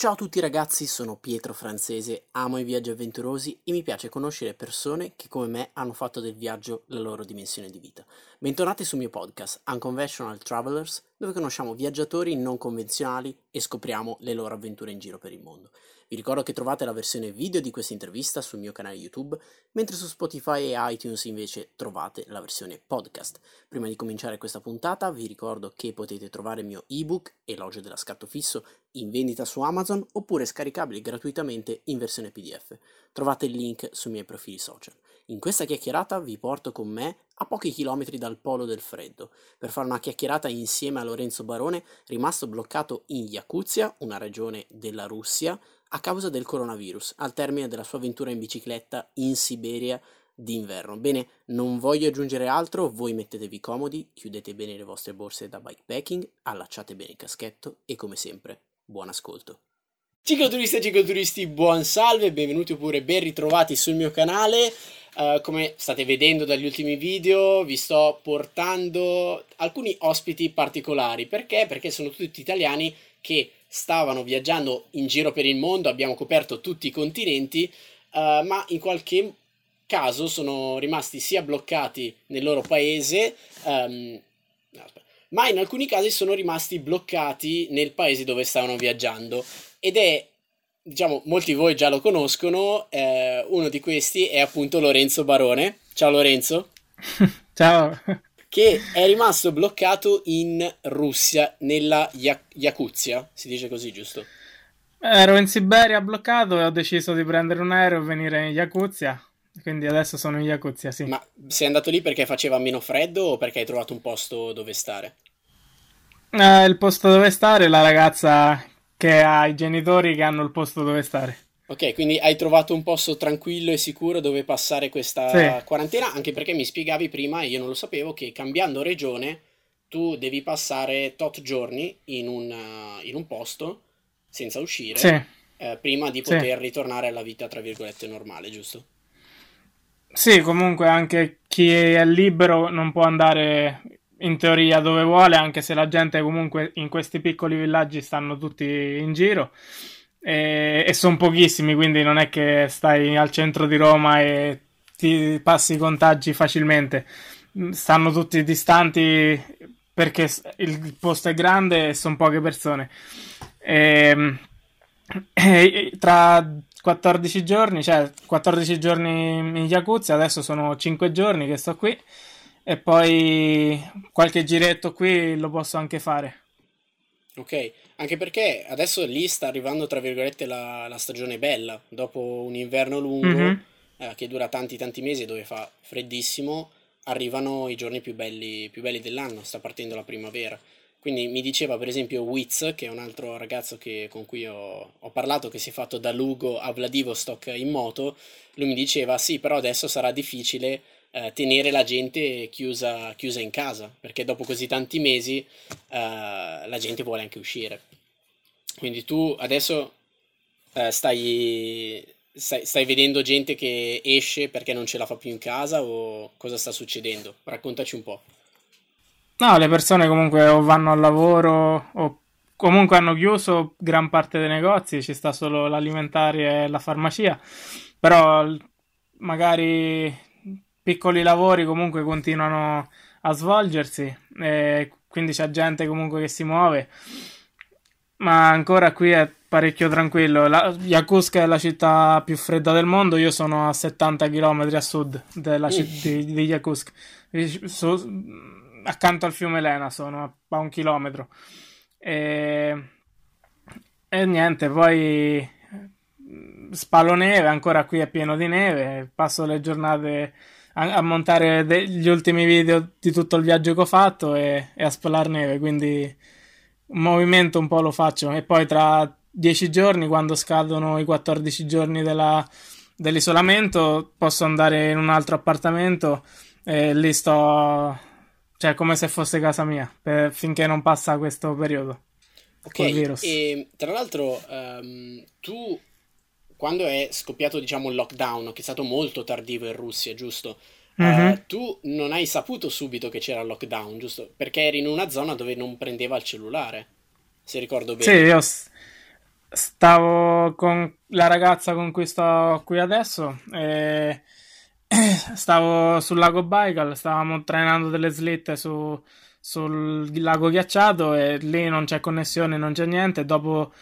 Ciao a tutti ragazzi, sono Pietro Francese, amo i viaggi avventurosi e mi piace conoscere persone che come me hanno fatto del viaggio la loro dimensione di vita. Bentornati sul mio podcast Unconventional Travelers, dove conosciamo viaggiatori non convenzionali e scopriamo le loro avventure in giro per il mondo. Vi ricordo che trovate la versione video di questa intervista sul mio canale YouTube, mentre su Spotify e iTunes invece trovate la versione podcast. Prima di cominciare questa puntata vi ricordo che potete trovare il mio ebook Elogio della scatto fisso in vendita su Amazon oppure scaricabile gratuitamente in versione PDF. Trovate il link sui miei profili social. In questa chiacchierata vi porto con me a pochi chilometri dal polo del freddo, per fare una chiacchierata insieme a Lorenzo Barone, rimasto bloccato in Yakuzia, una regione della Russia, a causa del coronavirus, al termine della sua avventura in bicicletta in Siberia d'inverno. Bene, non voglio aggiungere altro, voi mettetevi comodi, chiudete bene le vostre borse da bikepacking, allacciate bene il caschetto e come sempre, buon ascolto. Cicloturisti e cicloturisti, buon salve, benvenuti oppure ben ritrovati sul mio canale. Uh, come state vedendo dagli ultimi video, vi sto portando alcuni ospiti particolari. Perché? Perché sono tutti italiani che stavano viaggiando in giro per il mondo, abbiamo coperto tutti i continenti, uh, ma in qualche caso sono rimasti sia bloccati nel loro paese, um, no, ma in alcuni casi sono rimasti bloccati nel paese dove stavano viaggiando. Ed è, diciamo, molti di voi già lo conoscono, eh, uno di questi è appunto Lorenzo Barone. Ciao Lorenzo. Ciao che è rimasto bloccato in Russia, nella Yakuzia, si dice così, giusto? Ero in Siberia bloccato e ho deciso di prendere un aereo e venire in Yakuzia. Quindi adesso sono in Yakuzia, sì. Ma sei andato lì perché faceva meno freddo o perché hai trovato un posto dove stare? Eh, il posto dove stare, la ragazza che ha i genitori che hanno il posto dove stare. Ok, quindi hai trovato un posto tranquillo e sicuro dove passare questa sì. quarantena, anche perché mi spiegavi prima, e io non lo sapevo, che cambiando regione tu devi passare tot giorni in un, uh, in un posto senza uscire sì. eh, prima di poter sì. ritornare alla vita, tra virgolette, normale, giusto? Sì, comunque anche chi è libero non può andare in teoria dove vuole, anche se la gente comunque in questi piccoli villaggi stanno tutti in giro e, e sono pochissimi, quindi non è che stai al centro di Roma e ti passi i contagi facilmente. Stanno tutti distanti perché il posto è grande e sono poche persone. E, e, tra 14 giorni, cioè 14 giorni in Yakuzia, adesso sono 5 giorni che sto qui e poi qualche giretto qui lo posso anche fare. Ok, anche perché adesso lì sta arrivando, tra virgolette, la, la stagione bella, dopo un inverno lungo mm-hmm. eh, che dura tanti tanti mesi dove fa freddissimo, arrivano i giorni più belli, più belli dell'anno, sta partendo la primavera. Quindi mi diceva per esempio Wiz, che è un altro ragazzo che, con cui ho, ho, parlato, che si è fatto da Lugo a Vladivostok in moto, lui mi diceva sì, però adesso sarà difficile eh, tenere la gente chiusa, chiusa, in casa, perché dopo così tanti mesi eh, la gente vuole anche uscire. Quindi tu adesso eh, stai, stai, stai, vedendo gente che esce perché non ce la fa più in casa o cosa sta succedendo? Raccontaci un po'. No, le persone comunque o vanno al lavoro o comunque hanno chiuso gran parte dei negozi, ci sta solo l'alimentare e la farmacia, però magari piccoli lavori comunque continuano a svolgersi e quindi c'è gente comunque che si muove. Ma ancora qui è parecchio tranquillo. La, Yakutsk è la città più fredda del mondo io sono a 70 km a sud della città di, di Yakutsk Su, accanto al fiume Lena sono a un chilometro. E, e niente poi spalo neve ancora qui è pieno di neve passo le giornate a, a montare gli ultimi video di tutto il viaggio che ho fatto e, e a spalare neve, quindi un movimento un po' lo faccio e poi tra 10 giorni, quando scadono i 14 giorni della, dell'isolamento, posso andare in un altro appartamento e lì sto, cioè come se fosse casa mia, per, finché non passa questo periodo. Ok, e tra l'altro um, tu quando è scoppiato, diciamo, il lockdown, che è stato molto tardivo in Russia, giusto? Mm-hmm. Uh, tu non hai saputo subito che c'era il lockdown, giusto? Perché eri in una zona dove non prendeva il cellulare, se ricordo bene. Sì, io, stavo con la ragazza con cui sto qui adesso e stavo sul lago Baikal, stavamo trainando delle slitte su, sul lago ghiacciato e lì non c'è connessione, non c'è niente. Dopo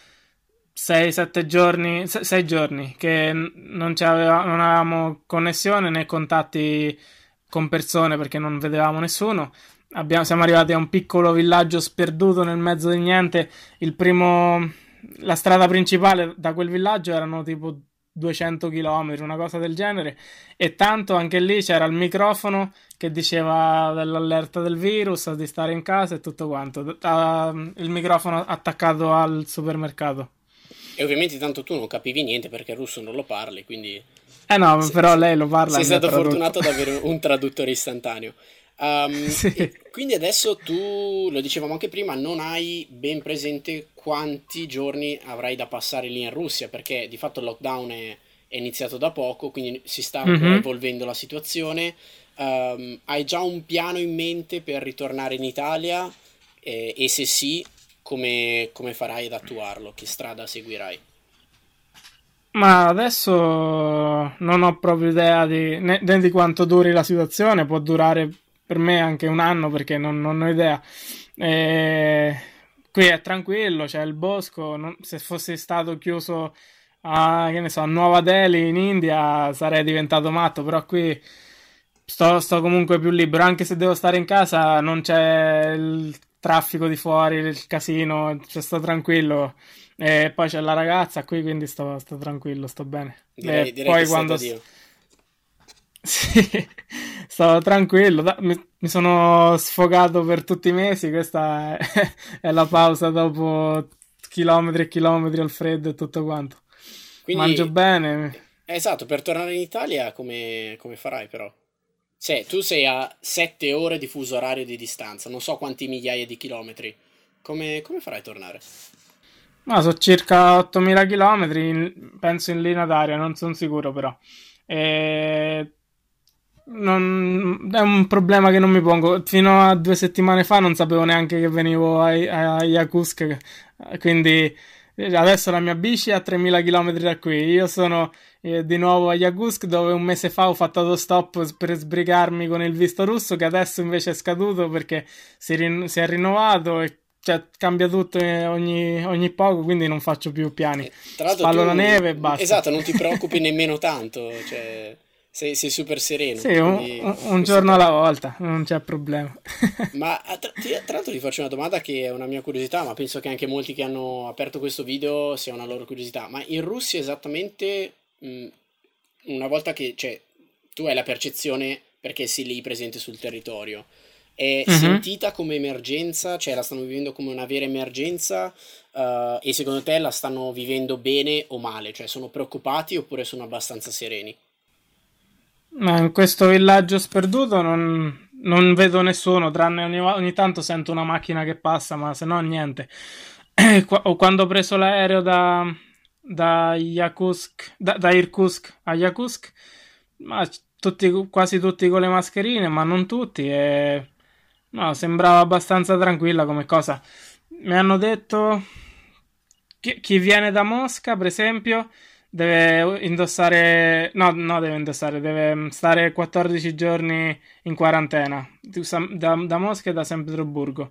6-7 giorni, 6 giorni che non, aveva, non avevamo connessione né contatti con persone perché non vedevamo nessuno. Abbiamo, siamo arrivati a un piccolo villaggio sperduto nel mezzo di niente. Il primo, la strada principale da quel villaggio erano tipo 200 km, una cosa del genere. E tanto anche lì c'era il microfono che diceva dell'allerta del virus, di stare in casa e tutto quanto. il microfono attaccato al supermercato. E ovviamente tanto tu non capivi niente perché il russo non lo parli, quindi... Eh no, se, però lei lo parla. Sei stato fortunato ad avere un traduttore istantaneo. Um, sì. Quindi adesso tu, lo dicevamo anche prima, non hai ben presente quanti giorni avrai da passare lì in Russia, perché di fatto il lockdown è, è iniziato da poco, quindi si sta mm-hmm. evolvendo la situazione. Um, hai già un piano in mente per ritornare in Italia? Eh, e se sì, come, come farai ad attuarlo? Che strada seguirai? Ma adesso non ho proprio idea di, né, di quanto duri la situazione, può durare per me anche un anno perché non, non ho idea. E... Qui è tranquillo, c'è il bosco, non, se fossi stato chiuso a, so, a Nuova Delhi in India sarei diventato matto, però qui sto, sto comunque più libero, anche se devo stare in casa non c'è il traffico di fuori, il casino, cioè sto tranquillo. E poi c'è la ragazza qui, quindi sto, sto tranquillo, sto bene. Direi, direi poi quando... Sì, sto tranquillo, mi, mi, sono sfogato per tutti i mesi, questa è, è, la pausa dopo chilometri e chilometri al freddo e tutto quanto. Quindi, Mangio bene. Esatto, per tornare in Italia come, come farai però? Cioè, tu sei a 7 ore di fuso orario di distanza, non so quanti migliaia di chilometri. Come, come farai a tornare? Ma sono circa 8000 chilometri, penso in linea d'aria, non sono sicuro però. E... Non... È un problema che non mi pongo. Fino a due settimane fa non sapevo neanche che venivo a, a Yakutsk, quindi adesso la mia bici è a 3000 km da qui. Io sono eh, di nuovo a Yakusk dove un mese fa ho fatto autostop per sbrigarmi con il visto russo che adesso invece è scaduto perché si, rin- si è rinnovato e cioè, cambia tutto ogni, ogni, poco, quindi non faccio più piani. Spallo la neve e basta. Esatto, non ti preoccupi nemmeno tanto, cioè, sei, sei, super sereno. Sì, un, un giorno alla volta, non c'è problema. ma tra, tra, l'altro ti faccio una domanda che è una mia curiosità, ma penso che anche molti che hanno aperto questo video sia una loro curiosità. Ma in Russia esattamente mh, una volta che cioè, tu hai la percezione perché sei lì presente sul territorio, è uh-huh. sentita come emergenza, cioè la stanno vivendo come una vera emergenza uh, e secondo te la stanno vivendo bene o male? Cioè sono preoccupati oppure sono abbastanza sereni? Ma in questo villaggio sperduto non, non vedo nessuno, tranne ogni, ogni, tanto sento una macchina che passa, ma se no niente. quando ho preso l'aereo da, da Yakutsk, da, da Irkutsk a Yakutsk, ma tutti, quasi tutti con le mascherine, ma non tutti. E no, sembrava abbastanza tranquilla come cosa. Mi hanno detto chi, chi viene da Mosca, per esempio, deve indossare, no, no, deve indossare, deve stare 14 giorni in quarantena da, da Mosca e da San Pietroburgo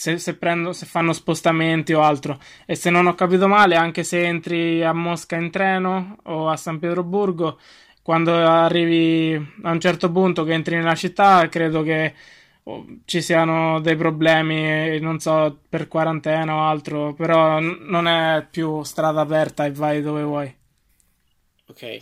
se, se, prendo, se fanno spostamenti o altro. E se non ho capito male, anche se entri a Mosca in treno o a San Pietroburgo, quando arrivi a un certo punto che entri nella città, credo che oh, ci siano dei problemi, non so, per quarantena o altro, però non è più strada aperta e vai dove vuoi. Ok.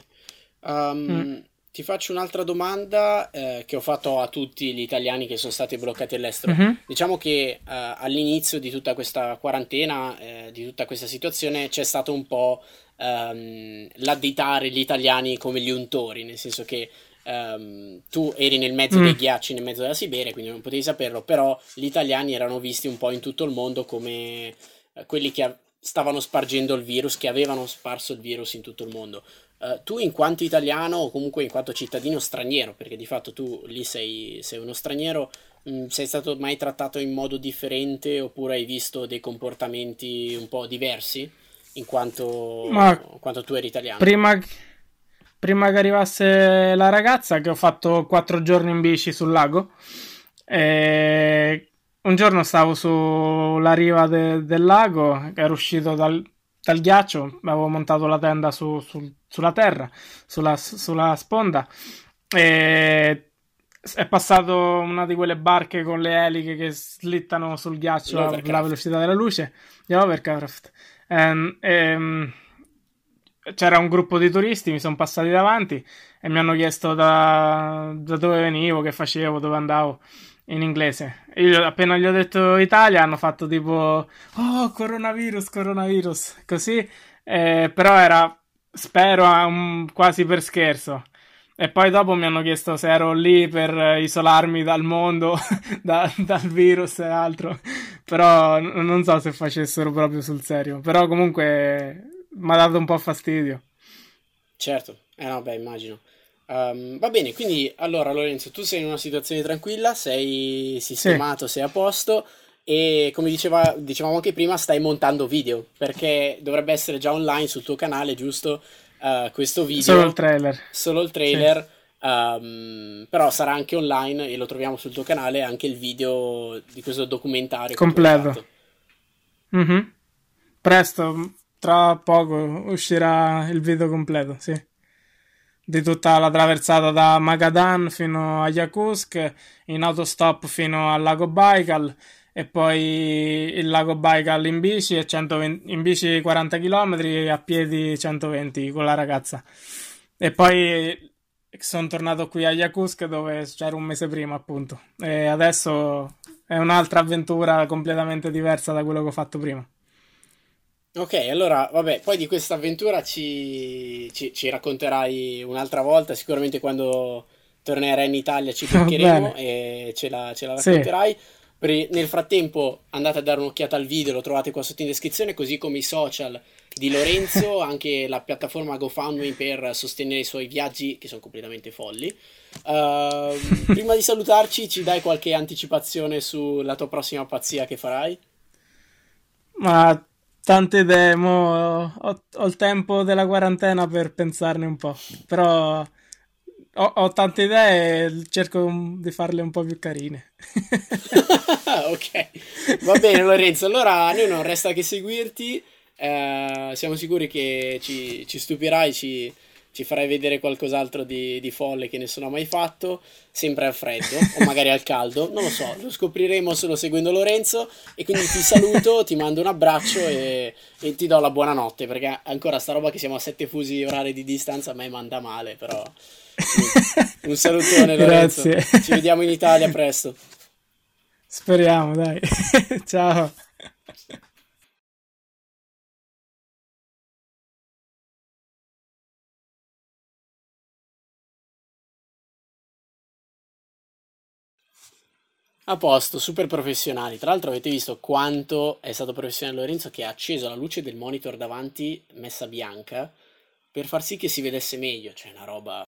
Um, mm. Ti faccio un'altra domanda eh, che ho fatto a tutti gli italiani che sono stati bloccati all'estero. Mm-hmm. Diciamo che eh, all'inizio di tutta questa quarantena, eh, di tutta questa situazione, c'è stato un po' ehm, l'additare gli italiani come gli untori, nel senso che ehm, tu eri nel mezzo mm. dei ghiacci, nel mezzo della Siberia, quindi non potevi saperlo, però gli italiani erano visti un po' in tutto il mondo come eh, quelli che stavano spargendo il virus, che avevano sparso il virus in tutto il mondo. Uh, tu in quanto italiano o comunque in quanto cittadino straniero, perché di fatto tu lì sei, sei uno straniero, mh, mm, sei stato mai trattato in modo differente oppure hai visto dei comportamenti un po' diversi in quanto, in quanto tu eri italiano. Prima, prima, che arrivasse la ragazza, che ho fatto quattro giorni in bici sul lago, e un giorno stavo sulla riva de, del lago, ero uscito dal, dal ghiaccio, avevo montato la tenda su, su, sulla terra, sulla, sulla sponda, e è passato una di quelle barche con le eliche che slittano sul ghiaccio alla velocità della luce. Di Overcraft. Um, um, c'era un gruppo di turisti, mi sono passati davanti e mi hanno chiesto da, da, dove venivo, che facevo, dove andavo in inglese. Io appena gli ho detto Italia hanno fatto tipo oh coronavirus, coronavirus, così, eh, però era spero um, quasi per scherzo. E poi dopo mi hanno chiesto se ero lì per isolarmi dal mondo, da, dal virus e altro. Però non so se facessero proprio sul serio. Però comunque mi ha dato un po' fastidio. Certo, eh no, beh, immagino. Um, va bene, quindi allora Lorenzo, tu sei in una situazione tranquilla, sei sistemato, sì. sei a posto e come diceva, dicevamo anche prima stai montando video perché dovrebbe essere già online sul tuo canale, giusto? uh, questo video. Solo il trailer. Solo il trailer. Sì. Um, però sarà anche online e lo troviamo sul tuo canale anche il video di questo documentario completo. Mm-hmm. Presto, tra poco uscirà il video completo, sì. Di tutta la traversata da Magadan fino a Yakutsk, in autostop fino al lago Baikal e poi il lago Baikal in bici, e 120, in bici 40 km e a piedi 120 con la ragazza. E poi sono tornato qui a Yakutsk dove c'era un mese prima appunto e adesso è un'altra avventura completamente diversa da quello che ho fatto prima. Ok, allora, vabbè, poi di questa avventura ci, ci, ci racconterai un'altra volta, sicuramente quando tornerai in Italia ci beccheremo e ce la, ce la racconterai. Sì. Nel frattempo andate a dare un'occhiata al video, lo trovate qua sotto in descrizione, così come i social di Lorenzo, anche la piattaforma GoFundMe per sostenere i suoi viaggi che sono completamente folli. Uh, prima di salutarci, ci dai qualche anticipazione sulla tua prossima pazzia che farai? Ma tante idee, mo ho, ho il tempo della quarantena per pensarne un po', però ho, ho, tante idee e cerco di farle un po' più carine. ok, va bene Lorenzo, allora a noi non resta che seguirti, eh, siamo sicuri che ci, ci stupirai, ci, ci, farai vedere qualcos'altro di, di, folle che nessuno ha mai fatto, sempre al freddo o magari al caldo, non lo so, lo scopriremo solo seguendo Lorenzo e quindi ti saluto, ti mando un abbraccio e, e ti do la buonanotte perché ancora sta roba che siamo a sette fusi orari di distanza a me manda male, però... Un salutone Lorenzo. Grazie. Ci vediamo in Italia presto. Speriamo, dai. Ciao. A posto, super professionali. Tra l'altro avete visto quanto è stato professionale Lorenzo che ha acceso la luce del monitor davanti messa bianca per far sì che si vedesse meglio, cioè una roba